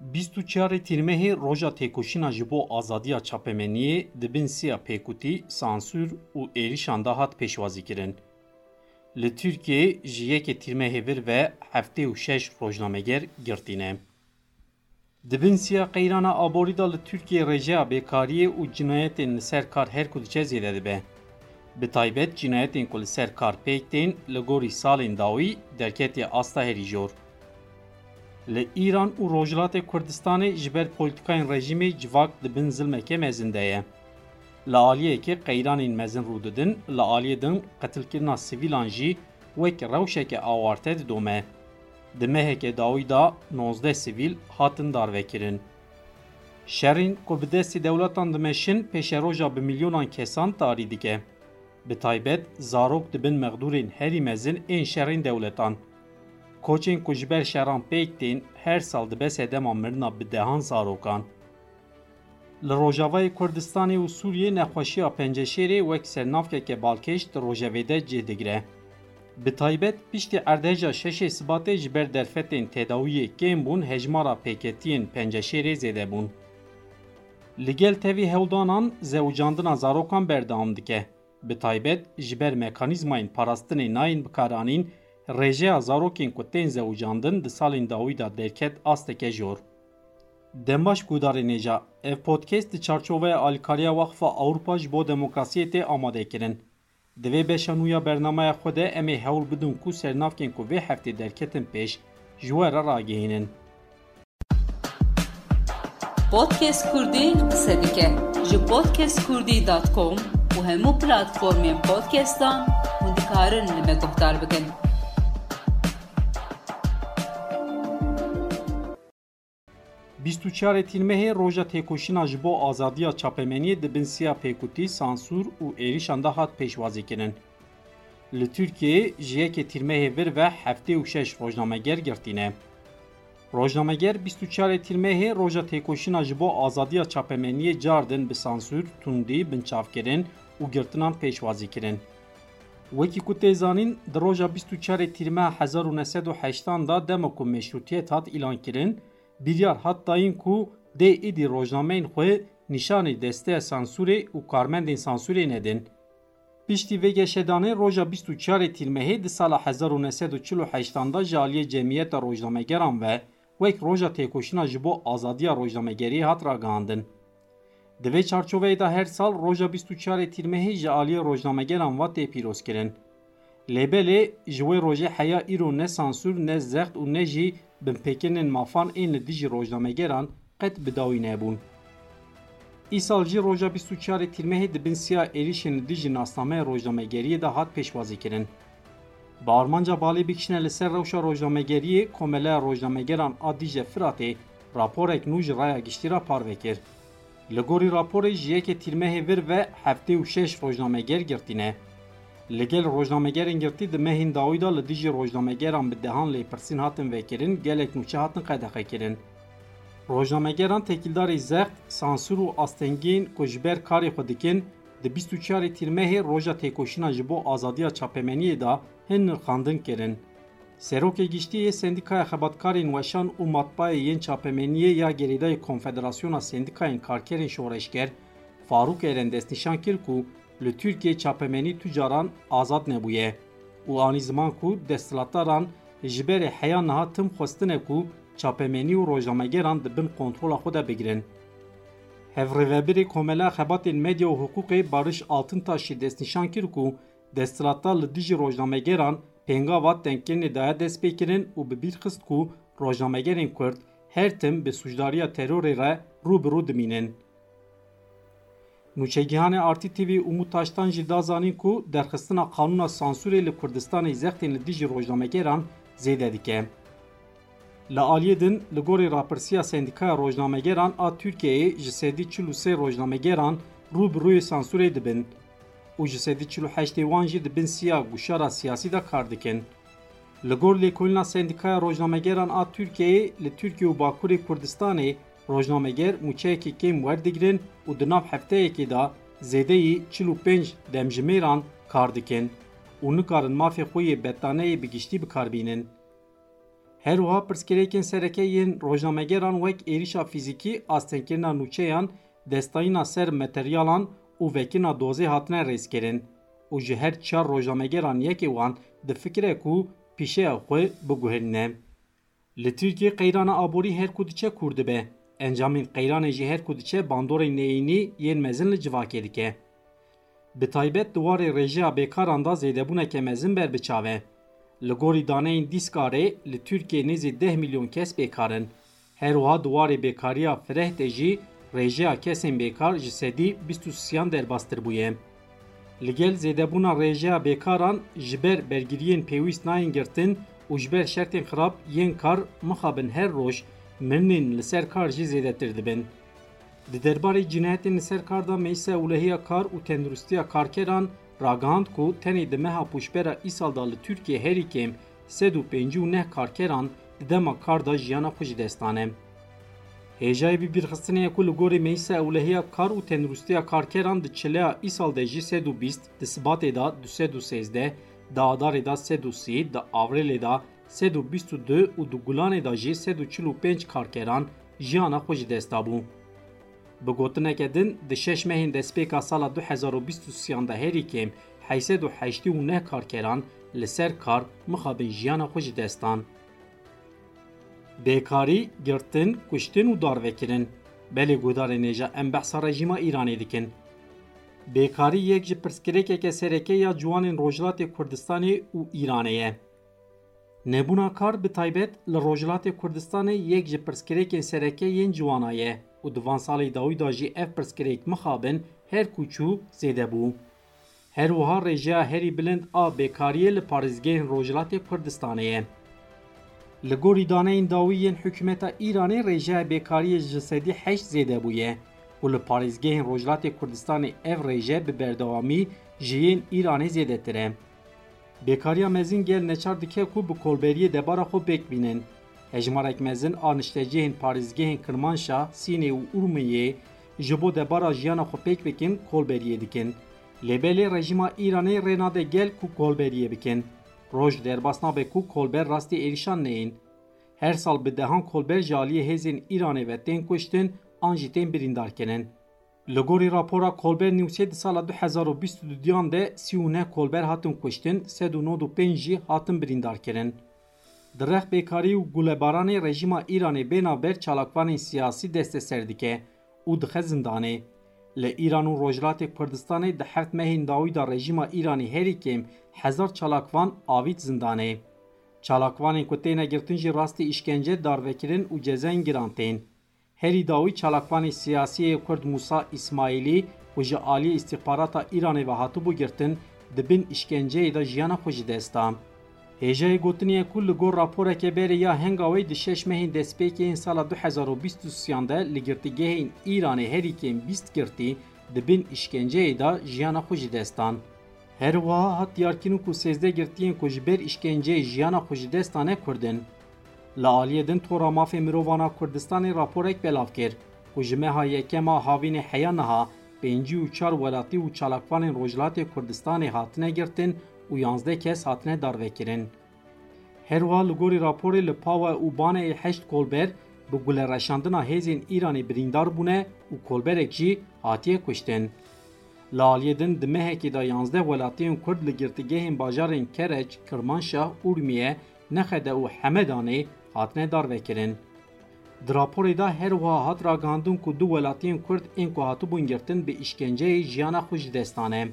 24 tîrmehê roja têkoşîna ji bo azadiya çapemeniyê dibin siya pêkutî, sansûr û êrişan da hat pêşwazîkirin. Li Tirkiyeyê ji yekê tîrmehê vir ve heftê û şeş rojnameger girtîne. Dibin siya qeyrana aborî da li Tirkiyeyê rêjeya bêkariyê û cinayetên li ser kar her ku diçe zêde dibe. Bi taybet cinayetên ku li ser li gorî salên dawî derketiye asta herî jor. Li İran û Rojhilatê Kurdistanê ji ber polîtikayên rejîmê civak dibin zilmeke mezin de ye. Li aliyekê qeyranên mezin rûdidin, li aliyê din qetilkirina sivîlan jî wek rewşeke awarte didome. Di meheke dawî da 19 sivîl hatin darvekirin. Şerên ku bi destê dewletan dimeşin pêşeroja bi milyonan kesan tarî dike. Bi taybet zarok dibin mexdûrên herî mezin ên şerên dewletan. Koçên ku ji ber şeran pêk her sal dibe sedema mirina bi zarokan. Li Rojavayê Kurdistanê û Sûriyê nexweşiya penceşêrê wek sernavkeke balkêş di rojevê de cê digire. Bi taybet piştî erdeja şeşê sibatê ji ber derfetên tedawiyê kêm bûn hejmara pêketiyên penceşêrê zêde bûn. Li gel tevî hewdanan zewcandina zarokan berdewam dike. Bi taybet ji ber mekanîzmayên parastinê nayên bikaranîn rêjeya zarokên ku tên zewcandin di salên dawî da derket asteke jor. Dembaş Gudarê Nêja, ev podcast di çarçoveya alîkariya Waxfa Awropa ji bo demokrasiyê tê amadekirin. Di vê beşa nû ya bernameya xwe de em ê hewl bidin ku sernavkên ku vê heftê derketin pêş ji we re ragihînin. Podcast Kurdî qise dike ji podcastkurdî.com û hemû platformên podcastan hûn dikarin li me guhdar bikin. Bîstûçarê tîrmehê roja têkoşîna ji bo azadiya çapemeniyê dibin siya pêkutî, sansûr û êrişan de hat pêşwazîkirin. Li Tirkiyeyê ji yekê tîrmehê vir ve heftê û şeş rojnameger girtîne. Rojnameger bîstûçarê tîrmehê roja têkoşîna bo azadiya çapemeniyê cardin bi sansûr, tundî, binçavkirin û girtinan pêşwazîkirin. Wekî ku tê zanîn, di roja bîstûçarê tîrmeha hezar û nesed û heştan da dema ku meşrûtiyet hat îlan kirin, biryar hat dayîn ku dê êdî rojnameyên xwe nîşanê desteya sansûrê û karmendên sansûrê nedin. Piştî vê geşedanê roja 24 tîrmehê di sala 1948 da ji aliyê cemiyeta rojnamegeran ve wek roja têkoşîna ji bo azadiya rojnamegeriyê hat ragihandin. Di vê çarçoveyê de her sal roja 24 tîrmehê ji aliyê rojnamegeran va tê pîrozkirin. Lêbelê ji wê rojê heya îro ne sansûr ne zext û ne binpêkirnên mafan ên li dijî rojnamegeran qet bi dawî nebûn. Îsal jî roja 24 tîrmehê dibin siya êrişên li dijî nasnameya rojnamegeriyê de hat pêşwazîkirin. Bi armanca balê bikişine li ser rewşa rojnamegeriyê Komeleya Rojnamegeran a Dîje Firatê raporek nû ji raya giştîra parve kir. Li gorî raporê ji rojnamegerên girtî di mehên dawî da li dijî rojnamegeran bi dehan lêpirsîn hatin vekirin gelek nûçe hatin qedexekirin. Rojnamegeran tekildarê zext, sansûr û astengên ku ji ber karê xwe dikin, di 24 tîrmehê roja têkoşîna ji bo azadiya çapemeniyê da hin nirxandin kirin. Serokê Giştiyê Sendikaya Xebatkarên Weşan û Matbayê yên çapemeniyê ya gerîdayê Konfederasyona Sendikayên Karkerên Şoreşger Farûk Eren destnîşan kir ku li Tirkiye çapemenî tucaran azad nebûye û anî ziman ku desthilataran ji berê heya niha tim xwestine ku çapemenî û rojnamegeran dibin kontrola xwe de bigirin. Komela Xebatên Medya û Hukûqê Barış Altıntaşî destnîşan kir ku desthilatar li dijî rojnamegeran pêngava tenkirnê daye dest pê kirin û bi bîr xist ku rojnamegerên Kurd her tim bi sujdariya terorê re rû bi rû. Nûçegihanê Artî TV Umut Taştan jî da zanîn ku derxistina qanûna sansûrê li Kurdistanê zextên li dijî rojnamegeran zêde dike. Li aliyê din li gorî rapirsiya Sendikaya Rojnamegeran a Tirkiyeyê ji sedî çil û sê rojnamegeran rû bi rûyê sansûrê dibin û ji sedî çil û heştê wan jî dibin siya guşara siyasî de kar dikin. Li gor lêkolîna Sendikaya Rojnamegeran a Tirkiyeyê li Tirkiye û Bakurê Kurdistanê rojnameger mûçeyekê kêm werdigirin û di nav hefteyekê da zêdeyî çil û pênc demjimêran kar dikin û nikarin mafê xwe yê betaneyê bi bikarbînin. Herwa pirsgirêkên sereke yên rojnamegeran wek êrişa fîzîkî, astengkirina nûçeyan, destayîna ser materyalan û vekirina dozê hatine rêzkirin û ji her çar rojnamegeran yekê wan difikire ku pîşeya xwe biguhirîne. Li Tirkiye qeyrana aborî her ku diçe kûr dibe. Encamên qeyranê jî her ku diçe bandorên neyînî yên mezin li civakê dike. Bi taybet di warê rêjeya bêkaran da zêdebûneke mezin ber biçave. Li gorî daneyên dîskarê li Tirkiye nêzî 10 milyon kes bêkar in. Her wiha di warê bêkariya fireh de jî rêjeya kesên bêkar ji sedî bîst û siyan derbastir bûye. Li gel zêdebûna rêjeya bêkaran ji ber bergiriyên pêwîst nayên girtin û ji xirab yên kar mixabin her roj mirinên li ser kar jî zêdetir dibin. Di derbarê cinayetên li ser kar da Meclisa Ewlehiya Kar û Tenduristiya Karkeran ragihand ku tenê di meha pûşbera îsal da li Tirkiye herî kêm sed û pêncî û neh karkeran di dema kar da jiyana xwe jî destane. Hêjayê vî bîrxistinê ku li gorî Meclisa Ewlehiya Kar û Tenduristiya Karkeran di çileya îsal de jî sed û bîst, di Sibatê da du sed û sêzdeh, di Adarê da sed û sî, di Avrêlê da sed û bîst û du û di Gulanê da jî sed û çil û pênc karkeran jiyana xwe jî desta bû. Bi gotineke din di şeş mehên destpêka sala 2023 de herî kêm heysed û heştî û neh karkeran li ser kar mixabin jiyana xwe jî destan. Bêkarî, girtin, kuştin û darvekirin. Belê gudarê nêja em behsa rejîma Îranê dikin. Bêkarî yek ji pirsgirêkeke sereke ya ciwanên Rojhilatê Kurdistanê û Îranê ye. Nebûna kar bi taybet li Rojhilatê Kurdistanê yek ji pirsgirêkên sereke yên ciwana ye û di van salê dawî da jî ev pirsgirêk mixabin her kûçû zêde bû. Her wiha rêjeya herî bilind a bêkariyê li parêzgehên Rojhilatê Kurdistanê ye. Li gorî daneyên dawî yên hikûmeta Îranê rêjeya bêkariyê ji sedî heşt zêde bûye û li parêzgehên Rojhilatê Kurdistanê ev rêje bi berdewamî ji yên Îranê zêdetir e. Bêkariya mezin gel neçar dike ku bi kolberiyê debara xwe bêk bînin. Hejmarek mezin a niştecihên parêzgehên Kirmanşa, Sînê û Urmiyê ji bo debara jiyana xwe pêk bikin kolberiyê dikin. Lêbelê rejima Îranê rênade gel ku kolberiyê bikin. Roj derbas nabe ku kolber rastî êrişan neyin. Her sal bi dehan kolber ji aliyê hêzên Îranê ve tên kuştin an jî gorî rapora kolber nîwsê di sala 2022 de sî û neh kolber hatin kuştin, sed û nod û pênc jî hatin birîndarkirin. Di rex bêkarî û gulebaranê rejima Îranê bênaber çalakvanên siyasî desteser dike û dixe zindanê. Li Îran û Rojhilatê Kurdistanê di heft mehên dawî da rejima Îranê herî kêm hezar çalakvan avît zindanê. Çalakvanên ku têne girtin jî rastî îşkence darvekirin û cezayên giran Herî dawî çalakvanê siyasiyê Kurd Musa İsmailî û ji aliyê îstixbarata Îranê ve hatibû girtin dibin îşkenceyê de jiyana xwe jî destan. Hêjeyê gotiniye ku li gor raporeke berê ya henga wê di şeş mehên destpêkên sala 2023 de li girtîgehên Îranê herî kêm bîst girtî dibin îşkenceyê de jiyana xwe jî destan. Her wiha hat diyarkirîn ku sêzde girtiyên ku ji ber îşkenceyê Li aliyê din tora mafê mirovana Kurdistanê raporek belav kir ku ji meha yekema havînê heya niha pêncî û çar welatî û çalakvanên Rojhilatê Kurdistanê hatine girtin û yanzdeh kes hatine darvekirin. Her wiha li gorî raporê li Pawe û Baneyê heşt kolber bi gulereşandina hêzên Îranê birîndar bûne û kolberek jî hatiye kuştin. Li aliyê din di mehekê da yanzdeh welatiyên Kurd li girtîgehên bajarên Kereç, Kirmanşah, Urmiye, Nexede û Hemedanê hatine darvekirin. Di raporê da her wiha hat ragihandin ku du welatiyên Kurd ên ku hatibûn girtin bi îşkenceyê jiyana xwe jî destan e.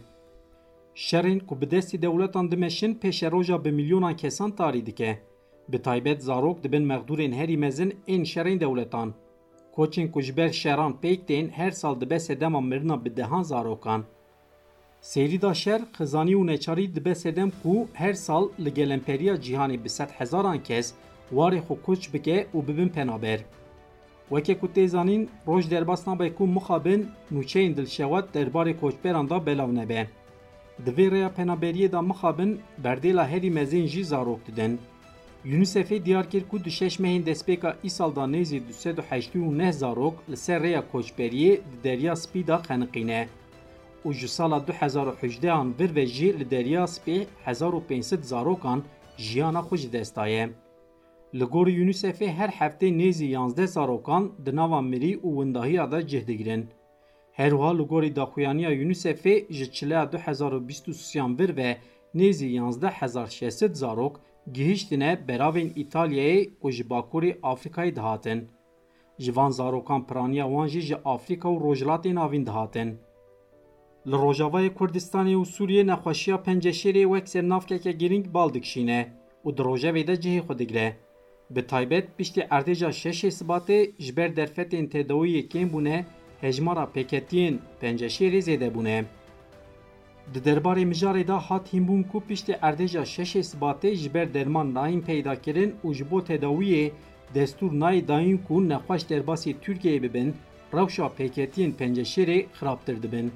Ku bi destî dewletan dimeşin pêşeroja bi milyonan kesan tarî dike. Bi taybet zarok dibin mexdûrên herî mezin ên şerên dewletan. Koçên ku ji ber şeran pêk tên her sal dibe sedema mirina bi dehan zarokan. Sêrî da şer, xizanî û neçarî dibe sedem ku her sal li gelemperiya cîhanê bi sed hezaran kes warê xwe koç bike û bibin penaber. Weke ku tê zanîn, roj derbas nabe ku mixabin nûçeyên dilşewat derbarê koçberan da belav nebe. Di vê rêya penaberiyê da mixabin berdêla herî mezin jî zarok didin. UNICEFê diyar kir ku di şeş mehên destpêka îsal da nêzî du sed û heştî û neh zarok li ser rêya koçberiyê di derya spî da xeniqîne. û ji sala 2018an vir ve jî li derya spê 1500 zarokan jiyana xwe jî destaye. Li gorî UNICEFê her heftê nêzî 11 zarokan di nava mirî û windahiya de cih digirin. Herwiha li gorî daxuyaniya UNICEFê ji çileya 2023 vir ve nêzî 11600 zarok gihîştine beravên İtalyayê û ji Bakurê Afrikayê dihatin. Ji van zarokan piraniya wan jî ji Afrika û rojhilatên avîn dihatin. Li Rojavayê Kurdistanê û Sûriyê nexweşiya penceşêrê wek sernavkeke girîng bal dikişîne û di rojevê. Bi taybet piştî erdêja şeşê Sibatê ji ber derfetên tedawiyê kêm bûne hejmara pêketiyên penceşêrê zêde bûne. Di derbarê mijarê de hat hînbûn ku piştî erdêja şeşê Sibatê ji ber derman nayên peydakirin û ji bo tedawiyê destûr nayê dayîn ku nexweş derbasî Tirkiyeyê bibin, rewşa pêketiyên penceşêrê xirabtir dibin.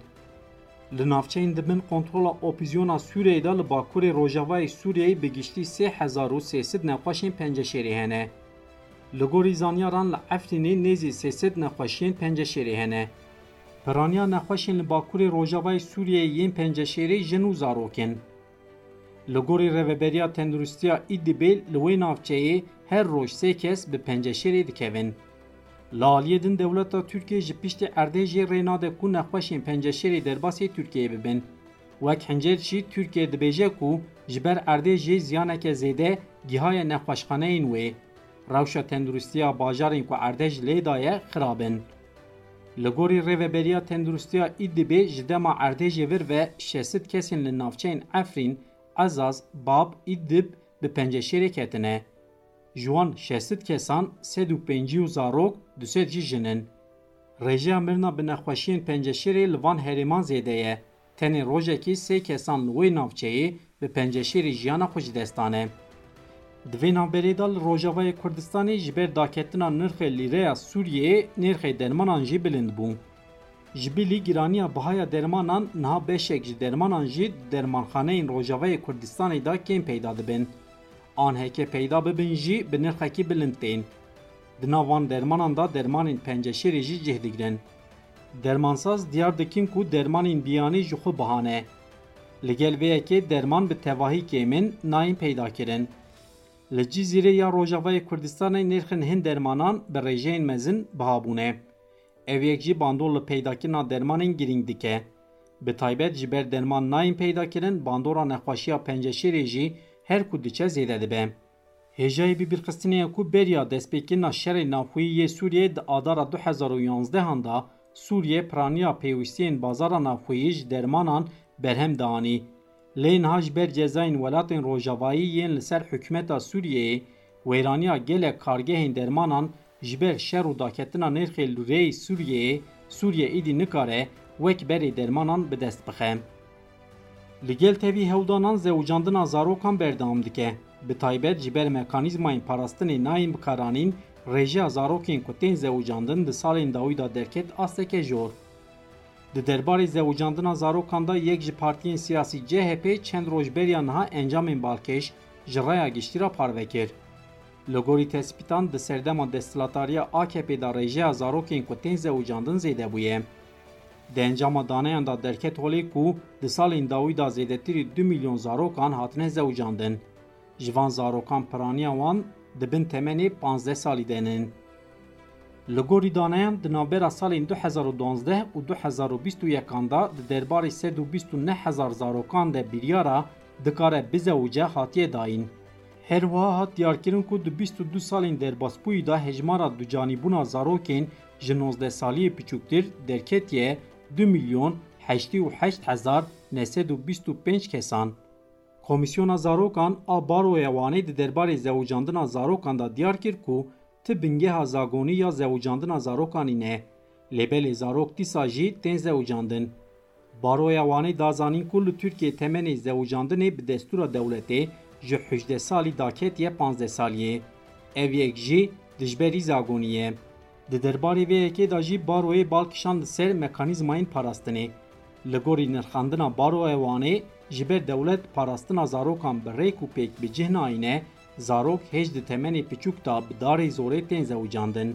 Li navçeyên dibin kontrola opîzyona Sûriyeyê de li Bakurê Rojavayê Sûriyeyê bi giştî sê hezar û sêsid nexweşên penceşêrê hene. Li gorî zanyaran li Efrînê nêzî sêsid nexweşiyên penceşêrê hene. Piraniya nexweşên li Bakurê Rojavayê Sûriyeyê yên penceşêrê jin û zarokên. Li gorî Reveberiya Tendurustiya Îdlibê li wê navçeyê her roj sê kes bi penceşêrê dikevin. Li aliyê din dewleta Tirkiye ji piştî erdê jê rê nade ku nexweşên penceşêrê derbasê Tirkiyeyê bibin. Wek hincêr jî Tirkiye dibêje ku ji ber erdê jê ziyaneke zêde gihaya nexweşxaneyên wê. Rewşa tendurustiya bajarên ku erdê ji lê daye xirabin. Li gorî Rêveberiya Tendurustiya Îdlibê ji dema erdê jê vir ve şesit kesên li navçeyên Efrîn, Ezaz, Bab, İdlib bi penceşêrê ketine. Ji wan şesit kesan sed û pêncî û zarok dused jî jinin. Rêjeya mirina bi nexweşiyên penceşêrê li van herêman zêde ye. Tenê rojekî sê kesan li wê navçeyê bi penceşêrê jiyana xwe ji destan e. Di vê navberê de li Rojavayê Kurdistanê ji ber daketina nirxê lîreya Sûriyeyê nêrxê dermanan jî bilind bû. Ji bilî giraniya bihaya dermanan niha beşek ji dermanan jî dermanxaneyên Rojavayê Kurdistanê de kêm peyda dibin. An heke peyda bibin jî bi nirxekî bilind tên. Di nav van dermanan da dermanên penceşêrê jî cih digirin. Dermansaz diyar dikin ku dermanên biyanî ji xwe bihane. Li gel vê yekê derman bi tevahî kêmin nayên peyda kirin. Li Cizîrê ya Rojavayê Kurdistanê nêrxên hin dermanan bi rêjeyên mezin biha bûne. Ev yek jî bandor li peydakirina dermanên girîng dike. Bi taybet ji ber derman nayên peydakirin bandora nexweşiya penceşêrê jî her ku diçe zêde dibe. Hêjayê bîbîrxistinê ku beriya destpêkirina şerê navxwîyê Sûriyê di adara 2011 da Sûriye piraniya pêwîstiyên bazara ji dermanan berhem danî. Lê niha ji ber cezayên welatên Rojavayî yên li ser hikûmeta Sûriyeyê wêraniya gelek kargehên dermanan ji ber şer û daketina nêrxê li rêyê Sûriyeyê Sûriye îdî nikare wek bi dest bixe. Li gel tevî hewdanan zewcandina zarokan berdewam dike. Bi taybet ji ber mekanîzmayên parastinê nayên bikaranîn rêjeya zarokên ku tên zewcandin di derbarê zewcandina zarokan da yek ji partiyên siyasî CHP çend roj beriya niha encamên balkêş ji raya giştîra parve kir. Li gorî tespîtan di serdema destilatariya AKP da rêjeya zarokên ku tên zewcandin zêde bûye. Di encama daneyan da derket holê ku di salên dawî da zêdetirî 2 milyon zarokan hatine zewcandin. Ji van zarokan piraniya wan dibin temenê 15 salî denin. Li gorî daneyan di navbera salên 2012 û 2021 da di derbarê 129 hezar zarokan de biryara dikare bizewce hatiye dayîn. Her wiha hat diyarkirin ku di 22 salên derbasbûyî da hejmara ducanîbûna zarokên ji 19 saliyê piçûktir derketiye 2 milyon 88 hezar 925 kesan. Komisyona Zarokan a baroya wanê di derbarê zewcandina zarokan da diyar kir ku ti bingeha zagonî ya zewcandina zarokanî ne. Lêbelê zarok dîsa jî tên zewcandin. Baroya wanê dazanîn ku li Tirkiye temenê zewcandinê bi destûra dewletê ji 18 salî daketiye 15 saliyê. Ev yek jî dijberî zagonî ye. Di derbarê vê yekê da jî baroyê balkişand ser mekanîzmayên parastinê. Li gorî nirxandina baroya wanê ji ber dewlet parastina zarokan bi rêk û pêk bi cih nayîne, zarok hêj di temenê piçûk da bi darê zorê tên zewcandin.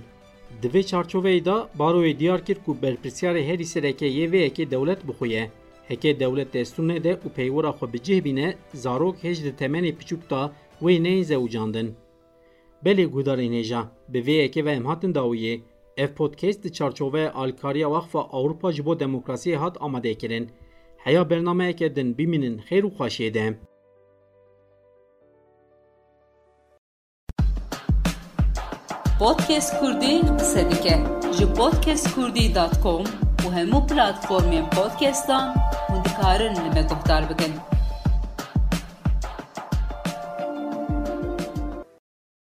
Di vê çarçoveyê da baroyê diyar kir ku berpirsyarê herî sereke yê vê yekê dewlet bixuye. Heke dewlet destûr nede û peywira xwe bi cih bîne, zarok hêj di temenê piçûk da wê neyên zewcandin. بلی گودار اینجا به وی اکی و امحاتن هاتن اف پودکیست چارچوبه الکاریا وقف و اروپا جبو دموکراسی هات آمده کرن حیا برنامه اکی دن بیمینن خیر و خوشی پودکیست کردی سبکه جو پودکیست کردی دات کوم و همو پلاتفورمی پودکیستان و دکارن نمی گفتار بگنن